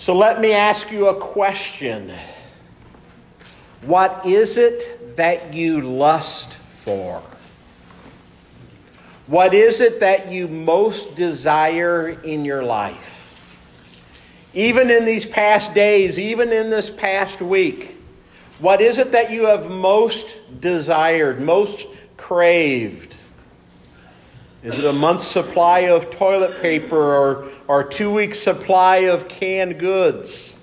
So let me ask you a question. What is it that you lust for? What is it that you most desire in your life? Even in these past days, even in this past week, what is it that you have most desired, most craved? Is it a month's supply of toilet paper or, or two weeks' supply of canned goods?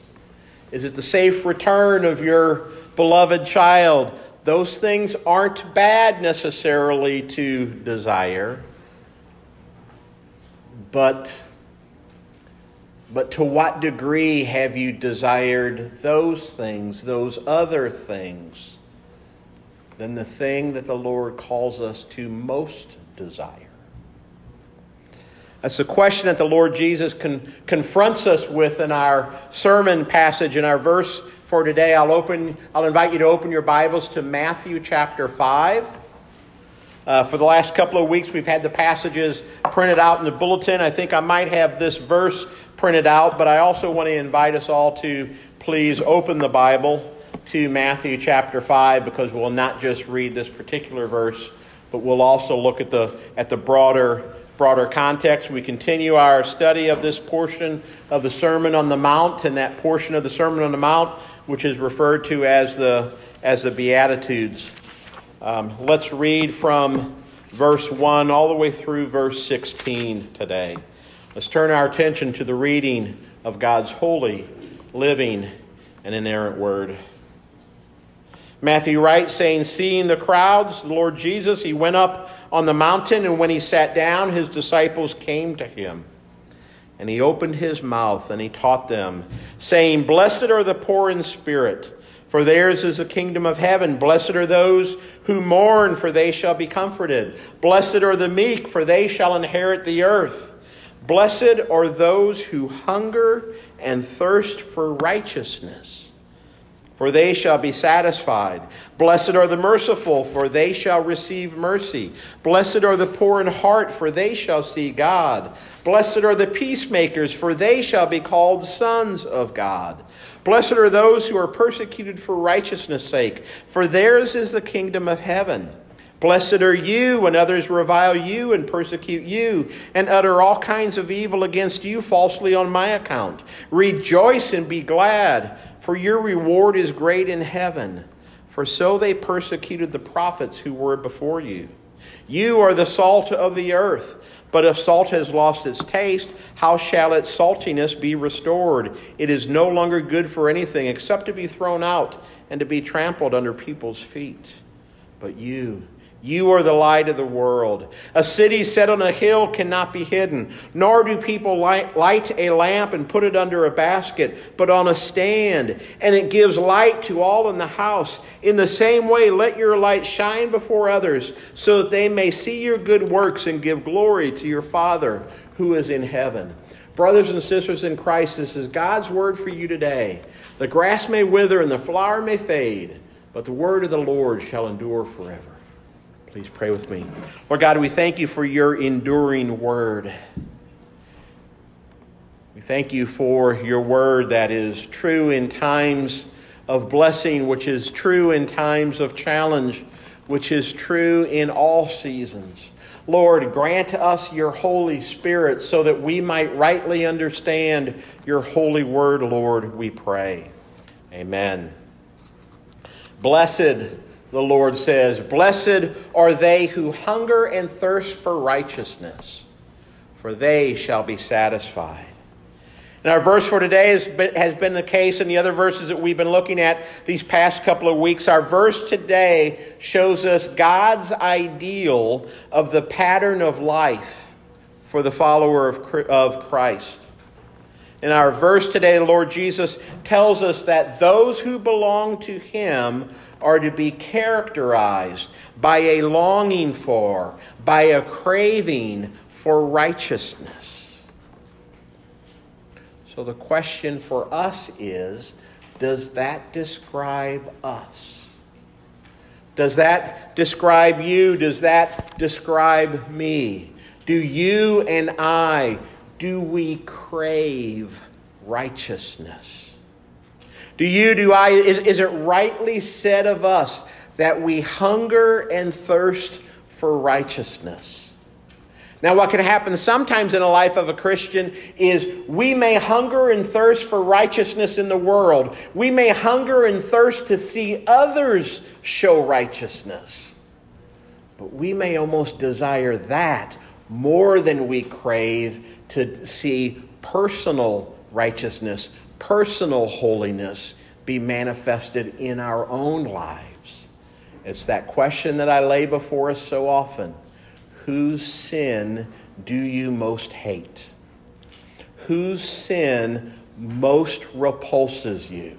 Is it the safe return of your beloved child? Those things aren't bad necessarily to desire, but, but to what degree have you desired those things, those other things, than the thing that the Lord calls us to most desire? That's the question that the Lord Jesus con- confronts us with in our sermon passage, in our verse for today. I'll, open, I'll invite you to open your Bibles to Matthew chapter 5. Uh, for the last couple of weeks, we've had the passages printed out in the bulletin. I think I might have this verse printed out, but I also want to invite us all to please open the Bible to Matthew chapter 5 because we'll not just read this particular verse, but we'll also look at the, at the broader broader context, we continue our study of this portion of the Sermon on the Mount, and that portion of the Sermon on the Mount, which is referred to as the, as the Beatitudes. Um, let's read from verse 1 all the way through verse 16 today. Let's turn our attention to the reading of God's holy, living, and inerrant word. Matthew writes, saying, Seeing the crowds, the Lord Jesus, he went up on the mountain, and when he sat down, his disciples came to him. And he opened his mouth and he taught them, saying, Blessed are the poor in spirit, for theirs is the kingdom of heaven. Blessed are those who mourn, for they shall be comforted. Blessed are the meek, for they shall inherit the earth. Blessed are those who hunger and thirst for righteousness for they shall be satisfied. Blessed are the merciful, for they shall receive mercy. Blessed are the poor in heart, for they shall see God. Blessed are the peacemakers, for they shall be called sons of God. Blessed are those who are persecuted for righteousness' sake, for theirs is the kingdom of heaven. Blessed are you when others revile you and persecute you and utter all kinds of evil against you falsely on my account. Rejoice and be glad for your reward is great in heaven. For so they persecuted the prophets who were before you. You are the salt of the earth. But if salt has lost its taste, how shall its saltiness be restored? It is no longer good for anything except to be thrown out and to be trampled under people's feet. But you, you are the light of the world. A city set on a hill cannot be hidden, nor do people light, light, a lamp and put it under a basket, but on a stand, and it gives light to all in the house. In the same way, let your light shine before others, so that they may see your good works and give glory to your Father who is in heaven. Brothers and sisters in Christ, this is God's word for you today. The grass may wither and the flower may fade, but the word of the Lord shall endure forever. Please pray with me. Lord God, we thank you for your enduring word. We thank you for your word that is true in times of blessing, which is true in times of challenge, which is true in all seasons. Lord, grant us your Holy Spirit so that we might rightly understand your holy word, Lord, we pray. Amen. Blessed the Lord says, Blessed are they who hunger and thirst for righteousness, for they shall be satisfied. And our verse for today has been, has been the case in the other verses that we've been looking at these past couple of weeks. Our verse today shows us God's ideal of the pattern of life for the follower of, of Christ. In our verse today, the Lord Jesus tells us that those who belong to Him are to be characterized by a longing for, by a craving for righteousness. So the question for us is does that describe us? Does that describe you? Does that describe me? Do you and I, do we crave righteousness? Do you, do I, is, is it rightly said of us that we hunger and thirst for righteousness? Now, what can happen sometimes in the life of a Christian is we may hunger and thirst for righteousness in the world. We may hunger and thirst to see others show righteousness. But we may almost desire that more than we crave to see personal righteousness, personal holiness be manifested in our own lives. It's that question that I lay before us so often Whose sin do you most hate? Whose sin most repulses you?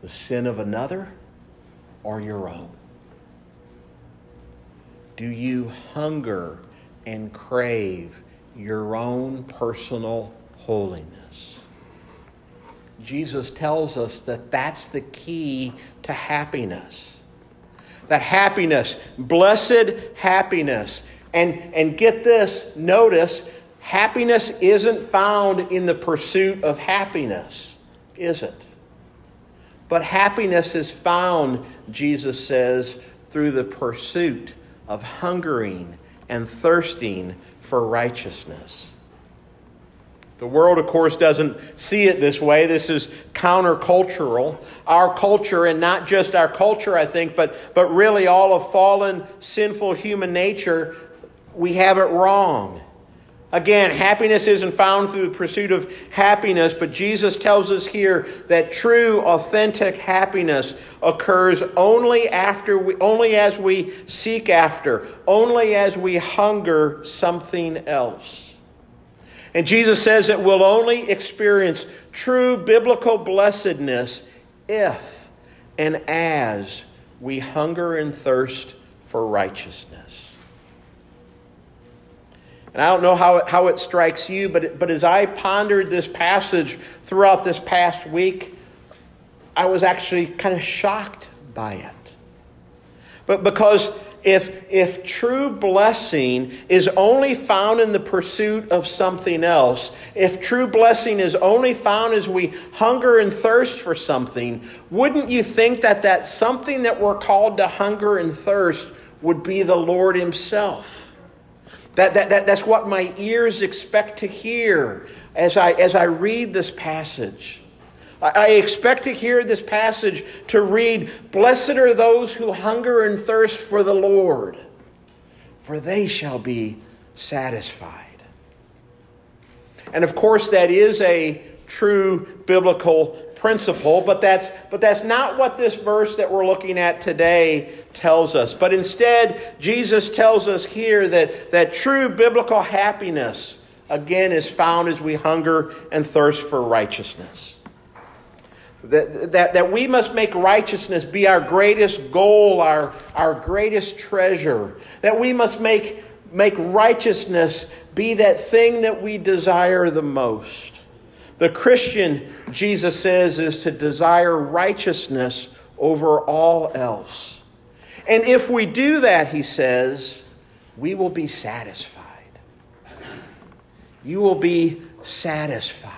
The sin of another or your own? Do you hunger and crave your own personal holiness? Jesus tells us that that's the key to happiness. That happiness, blessed happiness, and, and get this, notice, happiness isn't found in the pursuit of happiness, is it? But happiness is found, Jesus says, through the pursuit of hungering and thirsting for righteousness. The world, of course, doesn't see it this way. This is countercultural. Our culture, and not just our culture, I think, but, but really all of fallen, sinful human nature, we have it wrong. Again, happiness isn't found through the pursuit of happiness, but Jesus tells us here that true, authentic happiness occurs only after we, only as we seek after, only as we hunger something else. And Jesus says that we'll only experience true biblical blessedness if and as we hunger and thirst for righteousness. And I don't know how it, how it strikes you, but, but as I pondered this passage throughout this past week, I was actually kind of shocked by it. But because if, if true blessing is only found in the pursuit of something else, if true blessing is only found as we hunger and thirst for something, wouldn't you think that that something that we're called to hunger and thirst would be the Lord Himself? That, that, that, that's what my ears expect to hear as I, as I read this passage. I, expect to hear this passage to read, Blessed are those who hunger and thirst for the Lord, for they shall be satisfied. And of course, that is a true biblical principle, but that's, but that's not what this verse that we're looking at today tells us. But instead, Jesus tells us here that, that true biblical happiness, again, is found as we hunger and thirst for righteousness. That, that, that we must make righteousness be our greatest goal, our, our greatest treasure. That we must make, make righteousness be that thing that we desire the most. The Christian, Jesus says, is to desire righteousness over all else. And if we do that, he says, we will be satisfied. You will be satisfied.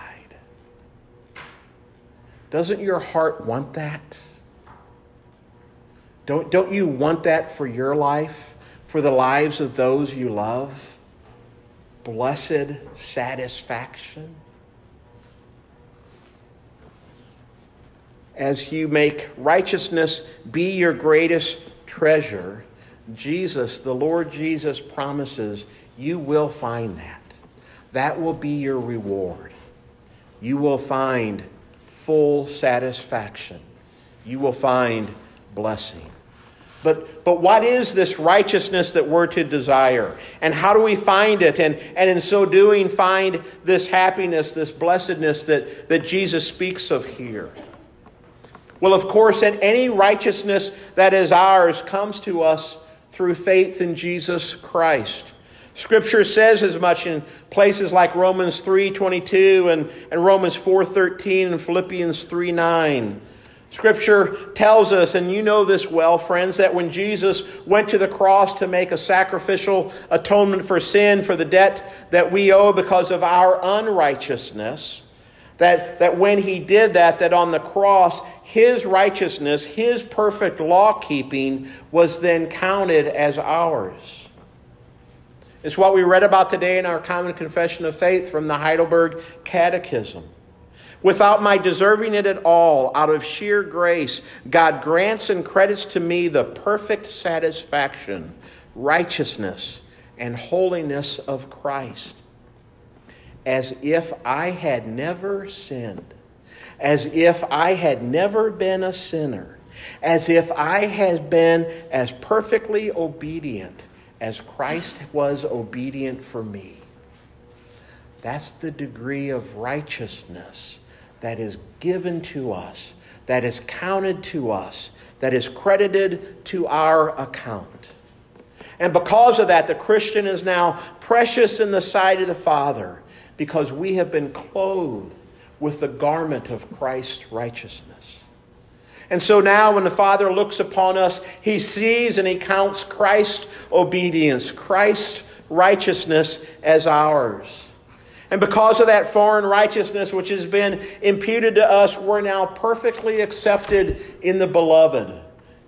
Doesn't your heart want that? Don't, don't you want that for your life, for the lives of those you love? Blessed satisfaction. as you make righteousness be your greatest treasure, Jesus, the Lord Jesus, promises you will find that. That will be your reward. You will find full satisfaction. You will find blessing. But, but what is this righteousness that we're to desire? And how do we find it? And, and in so doing, find this happiness, this blessedness that, that Jesus speaks of here? Well, of course, and any righteousness that is ours comes to us through faith in Jesus Christ. Scripture says as much in places like Romans 3:22 and, and Romans 4:13 and Philippians 3:9. Scripture tells us, and you know this well, friends, that when Jesus went to the cross to make a sacrificial atonement for sin, for the debt that we owe because of our unrighteousness, That, that when he did that, that on the cross, his righteousness, his perfect law keeping was then counted as ours. It's what we read about today in our Common Confession of Faith from the Heidelberg Catechism. Without my deserving it at all, out of sheer grace, God grants and credits to me the perfect satisfaction, righteousness, and holiness of Christ as if I had never sinned, as if I had never been a sinner, as if I had been as perfectly obedient as Christ was obedient for me. That's the degree of righteousness that is given to us, that is counted to us, that is credited to our account. And because of that, the Christian is now precious in the sight of the Father because we have been clothed with the garment of Christ's righteousness. And so now, when the Father looks upon us, he sees and he counts Christ's obedience, Christ's righteousness as ours. And because of that foreign righteousness which has been imputed to us, we're now perfectly accepted in the beloved,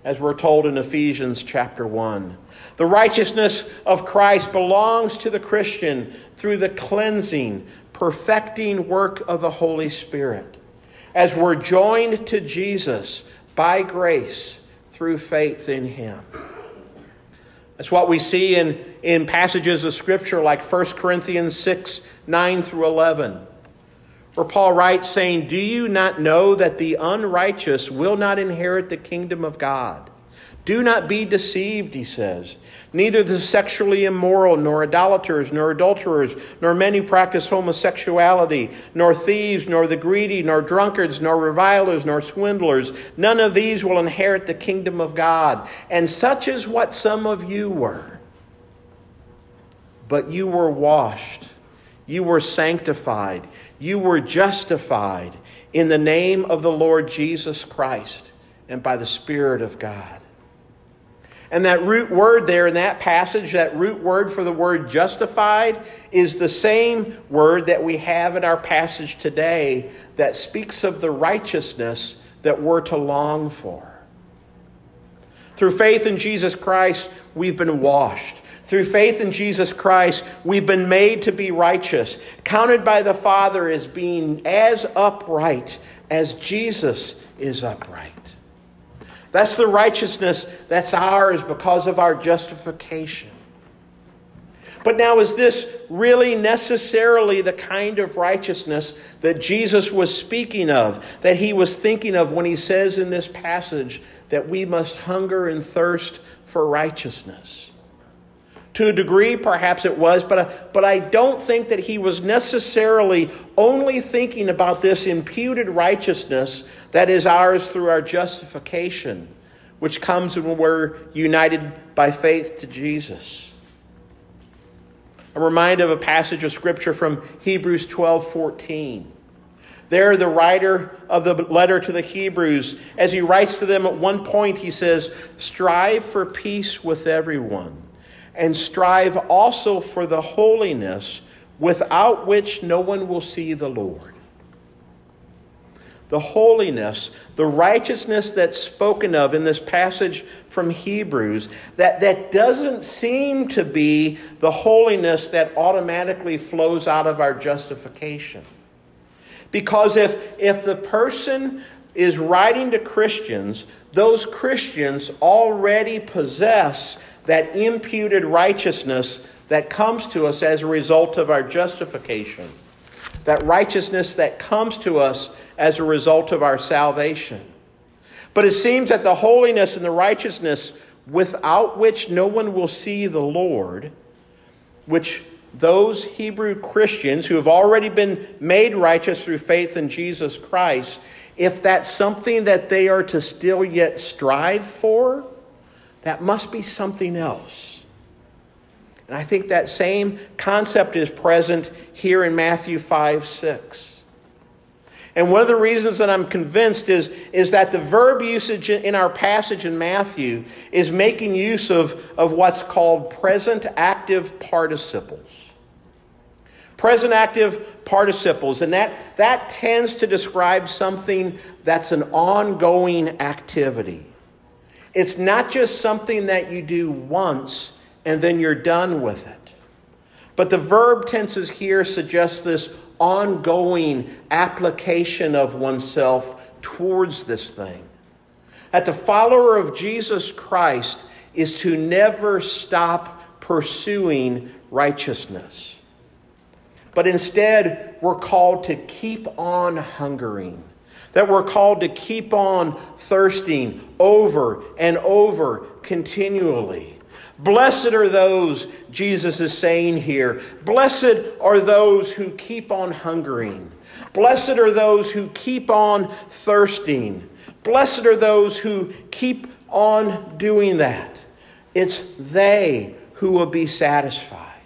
as we're told in Ephesians chapter 1. The righteousness of Christ belongs to the Christian through the cleansing, perfecting work of the Holy Spirit. As we're joined to Jesus by grace through faith in Him. That's what we see in, in passages of Scripture like 1 Corinthians 6 9 through 11, where Paul writes, saying, Do you not know that the unrighteous will not inherit the kingdom of God? Do not be deceived, he says. Neither the sexually immoral, nor idolaters, nor adulterers, nor many practice homosexuality, nor thieves, nor the greedy, nor drunkards, nor revilers, nor swindlers. None of these will inherit the kingdom of God. And such is what some of you were. But you were washed, you were sanctified, you were justified in the name of the Lord Jesus Christ and by the Spirit of God. And that root word there in that passage, that root word for the word justified, is the same word that we have in our passage today that speaks of the righteousness that we're to long for. Through faith in Jesus Christ, we've been washed. Through faith in Jesus Christ, we've been made to be righteous, counted by the Father as being as upright as Jesus is upright. That's the righteousness that's ours because of our justification. But now, is this really necessarily the kind of righteousness that Jesus was speaking of, that he was thinking of when he says in this passage that we must hunger and thirst for righteousness? To a degree, perhaps it was, but, I, but I don't think that he was necessarily only thinking about this imputed righteousness that is ours through our justification, which comes when we're united by faith to Jesus. I'm reminded of a passage of Scripture from Hebrews 12 14. There, the writer of the letter to the Hebrews, as he writes to them at one point, he says, Strive for peace with everyone and strive also for the holiness without which no one will see the Lord. The holiness, the righteousness that's spoken of in this passage from Hebrews, that, that doesn't seem to be the holiness that automatically flows out of our justification. Because if, if the person is writing to Christians, those Christians already possess that imputed righteousness that comes to us as a result of our justification, that righteousness that comes to us as a result of our salvation. But it seems that the holiness and the righteousness without which no one will see the Lord, which those Hebrew Christians who have already been made righteous through faith in Jesus Christ, if that's something that they are to still yet strive for, that must be something else. And I think that same concept is present here in Matthew 5 6. And one of the reasons that I'm convinced is, is that the verb usage in our passage in Matthew is making use of, of what's called present active participles. Present active participles, and that, that tends to describe something that's an ongoing activity. It's not just something that you do once and then you're done with it. But the verb tenses here suggest this ongoing application of oneself towards this thing. That the follower of Jesus Christ is to never stop pursuing righteousness. But instead, we're called to keep on hungering. That we're called to keep on thirsting over and over continually. Blessed are those, Jesus is saying here. Blessed are those who keep on hungering. Blessed are those who keep on thirsting. Blessed are those who keep on doing that. It's they who will be satisfied.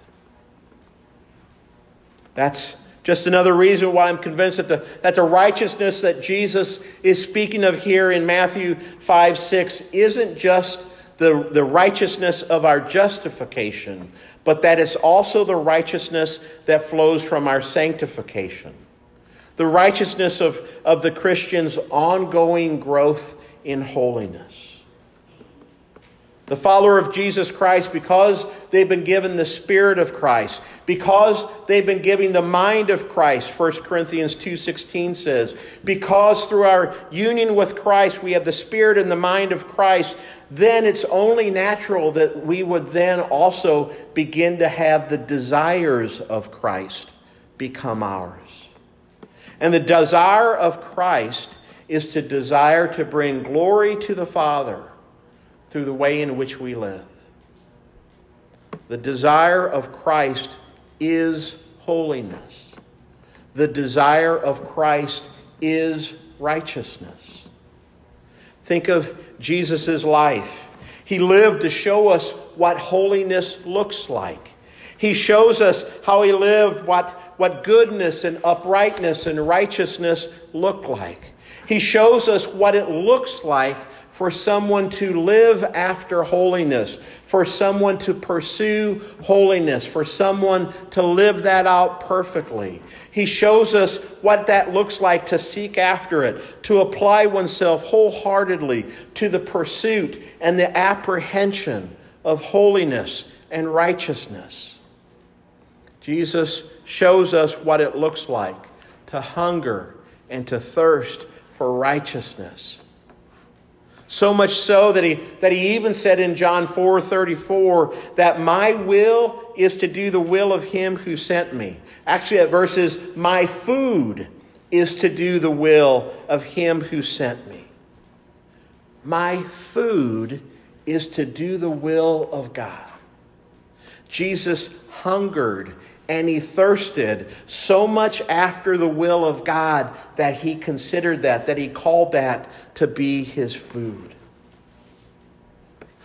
That's just another reason why I'm convinced that the, that the righteousness that Jesus is speaking of here in Matthew 5 6 isn't just the, the righteousness of our justification, but that it's also the righteousness that flows from our sanctification. The righteousness of, of the Christian's ongoing growth in holiness. The follower of Jesus Christ, because they've been given the Spirit of Christ, because they've been given the mind of Christ, 1 Corinthians 2.16 says, because through our union with Christ we have the Spirit and the mind of Christ, then it's only natural that we would then also begin to have the desires of Christ become ours. And the desire of Christ is to desire to bring glory to the Father through the way in which we live. The desire of Christ is holiness. The desire of Christ is righteousness. Think of Jesus' life. He lived to show us what holiness looks like. He shows us how he lived, what, what goodness and uprightness and righteousness look like. He shows us what it looks like for someone to live after holiness, for someone to pursue holiness, for someone to live that out perfectly. He shows us what that looks like to seek after it, to apply oneself wholeheartedly to the pursuit and the apprehension of holiness and righteousness. Jesus shows us what it looks like to hunger and to thirst for righteousness. So much so that he, that he even said in John 4 34 that my will is to do the will of him who sent me. Actually, that verse is, my food is to do the will of him who sent me. My food is to do the will of God. Jesus hungered and he thirsted so much after the will of God that he considered that, that he called that to be his food.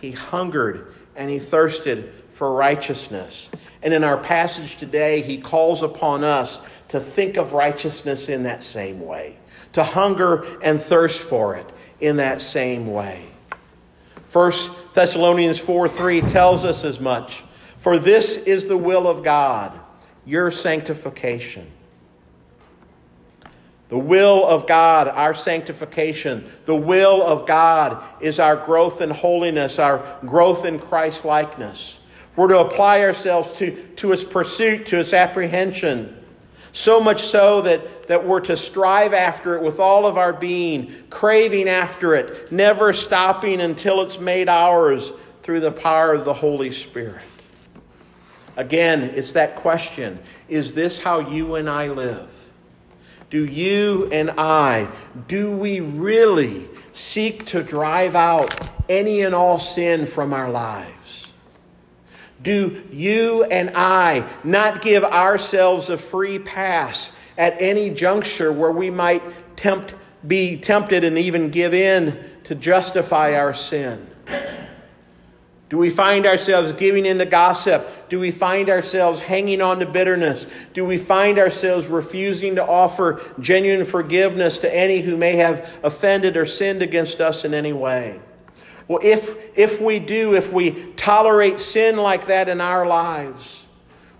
He hungered and he thirsted for righteousness. And in our passage today, he calls upon us to think of righteousness in that same way, to hunger and thirst for it in that same way. 1 Thessalonians 4 3 tells us as much. For this is the will of God your sanctification. The will of God, our sanctification. The will of God is our growth in holiness, our growth in Christ likeness. We're to apply ourselves to, to its pursuit, to its apprehension. So much so that, that we're to strive after it with all of our being, craving after it, never stopping until it's made ours through the power of the Holy Spirit. Again, it's that question Is this how you and I live? Do you and I, do we really seek to drive out any and all sin from our lives? Do you and I not give ourselves a free pass at any juncture where we might tempt, be tempted and even give in to justify our sin? Do we find ourselves giving in to gossip? Do we find ourselves hanging on to bitterness? Do we find ourselves refusing to offer genuine forgiveness to any who may have offended or sinned against us in any way? Well, if, if we do, if we tolerate sin like that in our lives,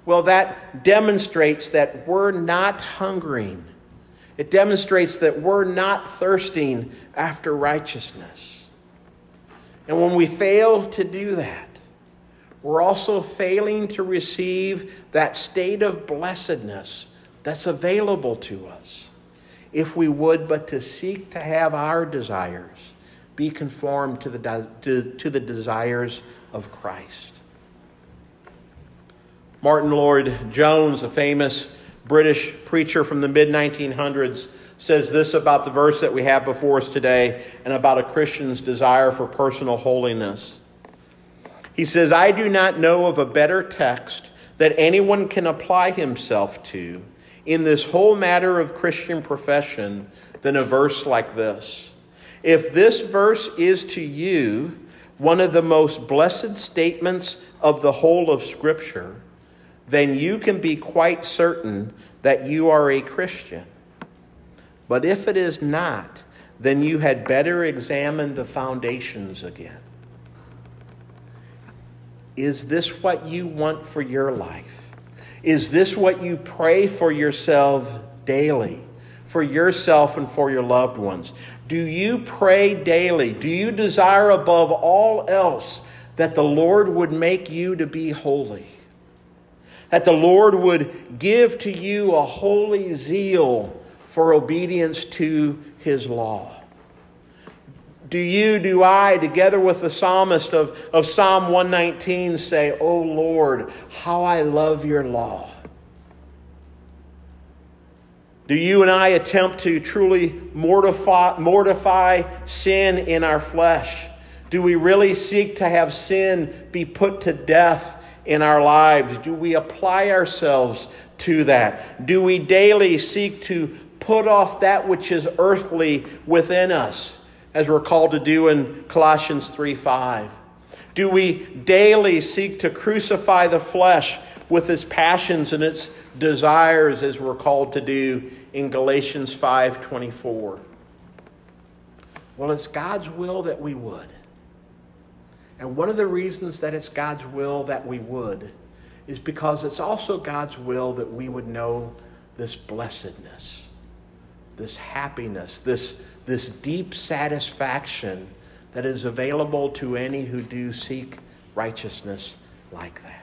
Well, that demonstrates that we're not hungering. It demonstrates that we're not thirsting after righteousness. And when we fail to do that, we're also failing to receive that state of blessedness that's available to us if we would but to seek to have our desires be conformed to the, to, to the desires of Christ. Martyn Lloyd-Jones, a famous British preacher from the mid 1900s, says this about the verse that we have before us today and about a Christian's desire for personal holiness. He says, I do not know of a better text that anyone can apply himself to in this whole matter of Christian profession than a verse like this. If this verse is to you one of the most blessed statements of the whole of Scripture, then you can be quite certain that you are a Christian. But if it is not, then you had better examine the foundations again. Is this what you want for your life? Is this what you pray for yourself daily, for yourself and for your loved ones? Do you pray daily? Do you desire above all else that the Lord would make you to be holy? that the Lord would give to you a holy zeal for obedience to his law. Do you, do I, together with the psalmist of, of Psalm 119, say, Oh Lord, how I love your law? Do you and I attempt to truly mortify, mortify sin in our flesh? Do we really seek to have sin be put to death in our lives? Do we apply ourselves to that? Do we daily seek to put off that which is earthly within us, as we're called to do in Colossians 3 5? Do we daily seek to crucify the flesh with its passions and its desires, as we're called to do in Galatians 5 24? Well, it's God's will that we would. And one of the reasons that it's God's will that we would is because it's also God's will that we would know this blessedness, this happiness, this, this deep satisfaction that is available to any who do seek righteousness like that.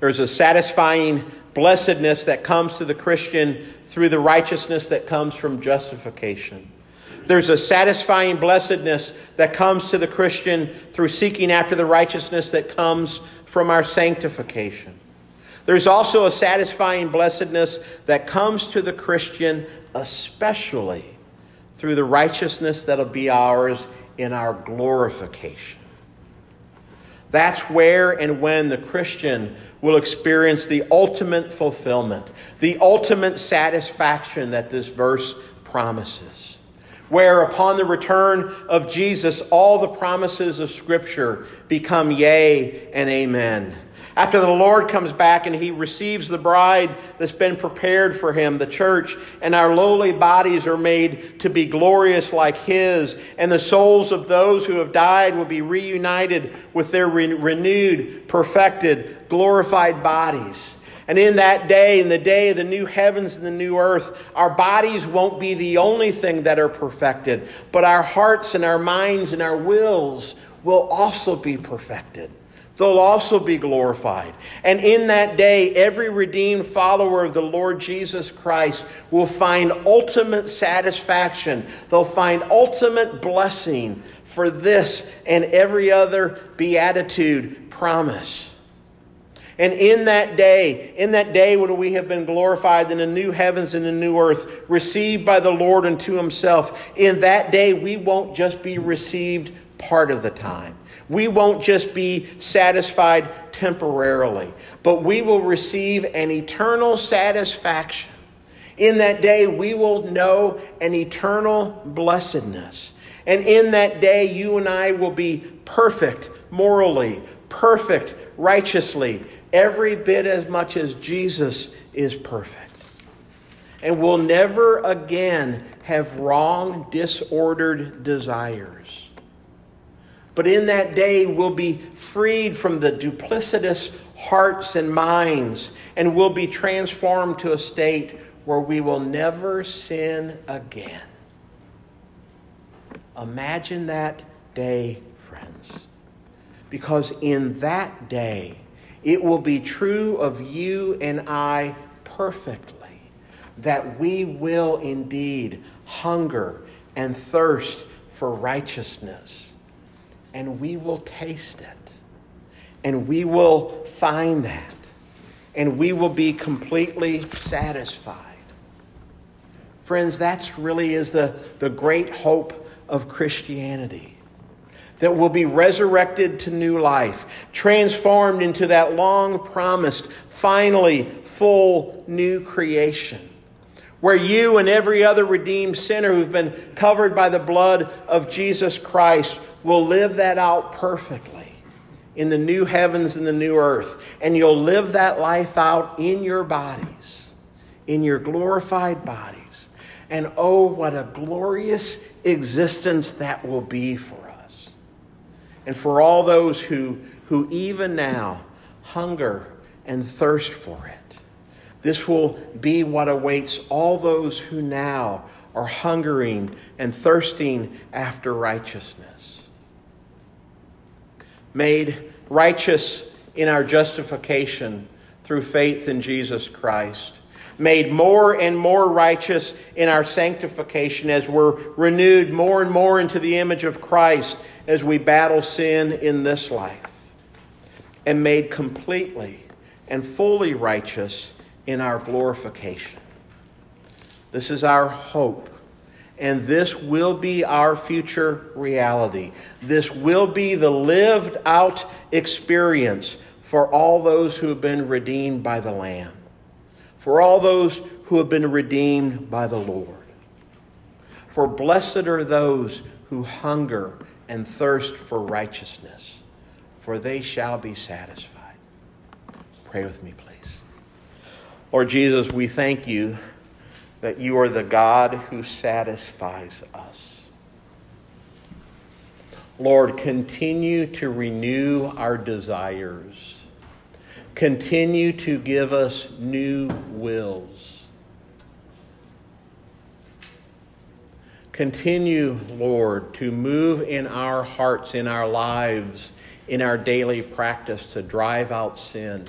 There's a satisfying blessedness that comes to the Christian through the righteousness that comes from justification. There's a satisfying blessedness that comes to the Christian through seeking after the righteousness that comes from our sanctification. There's also a satisfying blessedness that comes to the Christian, especially through the righteousness that'll be ours in our glorification. That's where and when the Christian will experience the ultimate fulfillment, the ultimate satisfaction that this verse promises where upon the return of Jesus, all the promises of Scripture become yea and amen. After the Lord comes back and he receives the bride that's been prepared for him, the church, and our lowly bodies are made to be glorious like his, and the souls of those who have died will be reunited with their re- renewed, perfected, glorified bodies. And in that day, in the day of the new heavens and the new earth, our bodies won't be the only thing that are perfected, but our hearts and our minds and our wills will also be perfected. They'll also be glorified. And in that day, every redeemed follower of the Lord Jesus Christ will find ultimate satisfaction. They'll find ultimate blessing for this and every other beatitude promise. And in that day, in that day when we have been glorified in the new heavens and the new earth, received by the Lord unto himself, in that day we won't just be received part of the time. We won't just be satisfied temporarily, but we will receive an eternal satisfaction. In that day, we will know an eternal blessedness. And in that day, you and I will be perfect morally, perfect righteously, every bit as much as Jesus is perfect. And we'll never again have wrong, disordered desires. But in that day, we'll be freed from the duplicitous hearts and minds, and we'll be transformed to a state where we will never sin again. Imagine that day, friends. Because in that day, it will be true of you and I perfectly that we will indeed hunger and thirst for righteousness. And we will taste it. And we will find that. And we will be completely satisfied. Friends, that's really is the, the great hope of Christianity. That we'll be resurrected to new life, transformed into that long promised, finally full new creation where you and every other redeemed sinner who've been covered by the blood of Jesus Christ will live that out perfectly in the new heavens and the new earth. And you'll live that life out in your bodies, in your glorified bodies. And oh, what a glorious existence that will be for us. And for all those who, who even now hunger and thirst for it. This will be what awaits all those who now are hungering and thirsting after righteousness. Made righteous in our justification through faith in Jesus Christ. Made more and more righteous in our sanctification as we're renewed more and more into the image of Christ as we battle sin in this life. And made completely and fully righteous in our glorification. This is our hope. And this will be our future reality. This will be the lived out experience for all those who have been redeemed by the Lamb, for all those who have been redeemed by the Lord. For blessed are those who hunger and thirst for righteousness, for they shall be satisfied. Pray with me, please. Lord Jesus, we thank you that you are the God who satisfies us. Lord, continue to renew our desires. Continue to give us new wills. Continue, Lord, to move in our hearts, in our lives, in our daily practice to drive out sin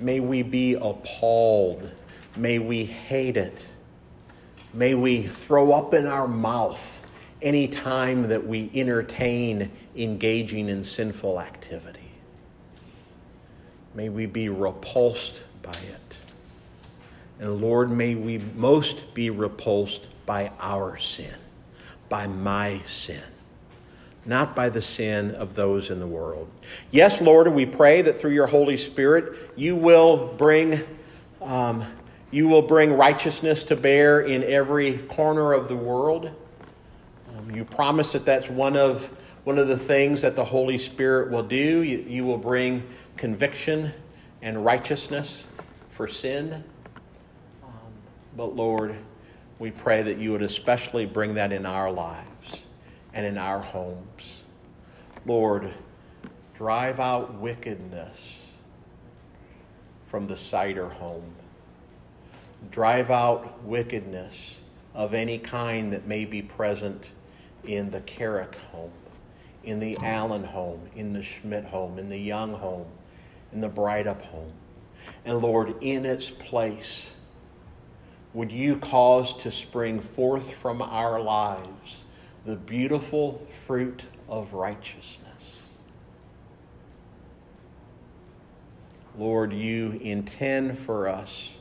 May we be appalled. May we hate it. May we throw up in our mouth any time that we entertain engaging in sinful activity. May we be repulsed by it. And Lord, may we most be repulsed by our sin, by my sin not by the sin of those in the world. Yes, Lord, we pray that through your Holy Spirit, you will bring. Um, you will bring righteousness to bear in every corner of the world. Um, you promise that that's one of, one of the things that the Holy Spirit will do. You, you will bring conviction and righteousness for sin. Um, but Lord, we pray that you would especially bring that in our lives and in our homes. Lord, drive out wickedness from the cider home. Drive out wickedness of any kind that may be present in the Carrick home, in the Allen home, in the Schmidt home, in the Young home, in the Breitup home. And Lord, in its place, would you cause to spring forth from our lives the beautiful fruit of righteousness. Lord, you intend for us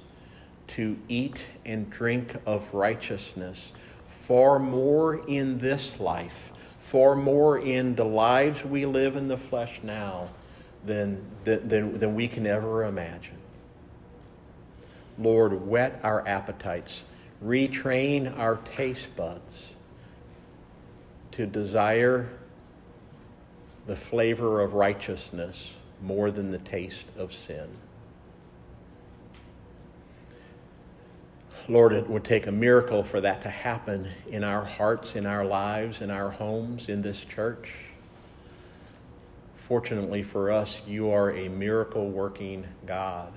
to eat and drink of righteousness far more in this life, far more in the lives we live in the flesh now than, than, than we can ever imagine. Lord, whet our appetites, retrain our taste buds to desire the flavor of righteousness more than the taste of sin. Lord, it would take a miracle for that to happen in our hearts, in our lives, in our homes, in this church. Fortunately for us, you are a miracle working God.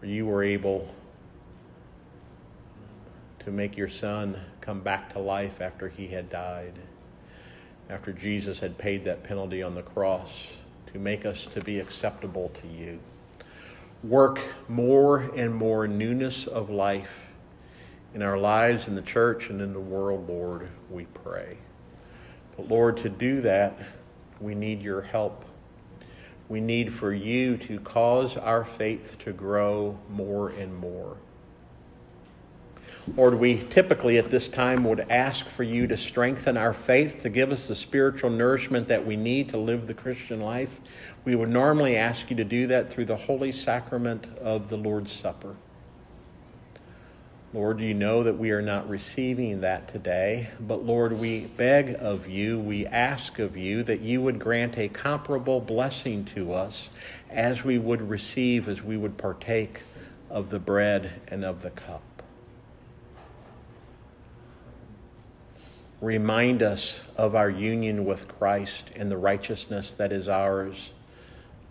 For you were able to make your son come back to life after he had died, after Jesus had paid that penalty on the cross to make us to be acceptable to you. Work more and more newness of life in our lives, in the church, and in the world, Lord, we pray. But Lord, to do that, we need your help. We need for you to cause our faith to grow more and more. Lord, we typically at this time would ask for you to strengthen our faith, to give us the spiritual nourishment that we need to live the Christian life. We would normally ask you to do that through the holy sacrament of the Lord's Supper. Lord, you know that we are not receiving that today, but Lord, we beg of you, we ask of you that you would grant a comparable blessing to us as we would receive, as we would partake of the bread and of the cup. Remind us of our union with Christ and the righteousness that is ours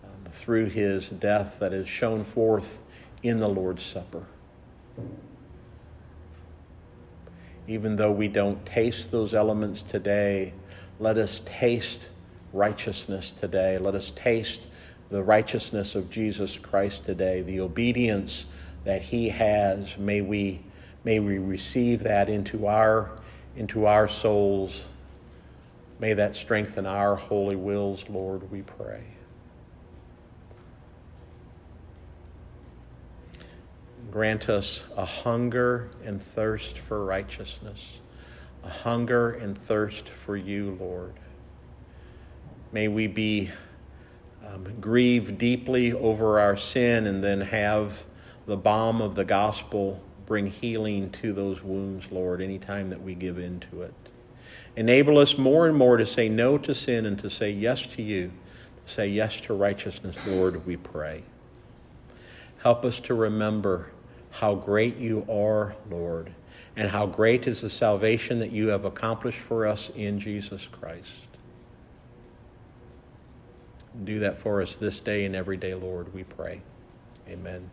um, through his death that is shown forth in the Lord's Supper even though we don't taste those elements today, let us taste righteousness today. Let us taste the righteousness of Jesus Christ today, the obedience that he has. May we, may we receive that into our, into our souls. May that strengthen our holy wills, Lord, we pray. grant us a hunger and thirst for righteousness, a hunger and thirst for you, Lord. May we be um, grieve deeply over our sin and then have the balm of the gospel bring healing to those wounds, Lord, anytime that we give in to it. Enable us more and more to say no to sin and to say yes to you, to say yes to righteousness, Lord, we pray. Help us to remember how great you are, Lord, and how great is the salvation that you have accomplished for us in Jesus Christ. Do that for us this day and every day, Lord, we pray. Amen.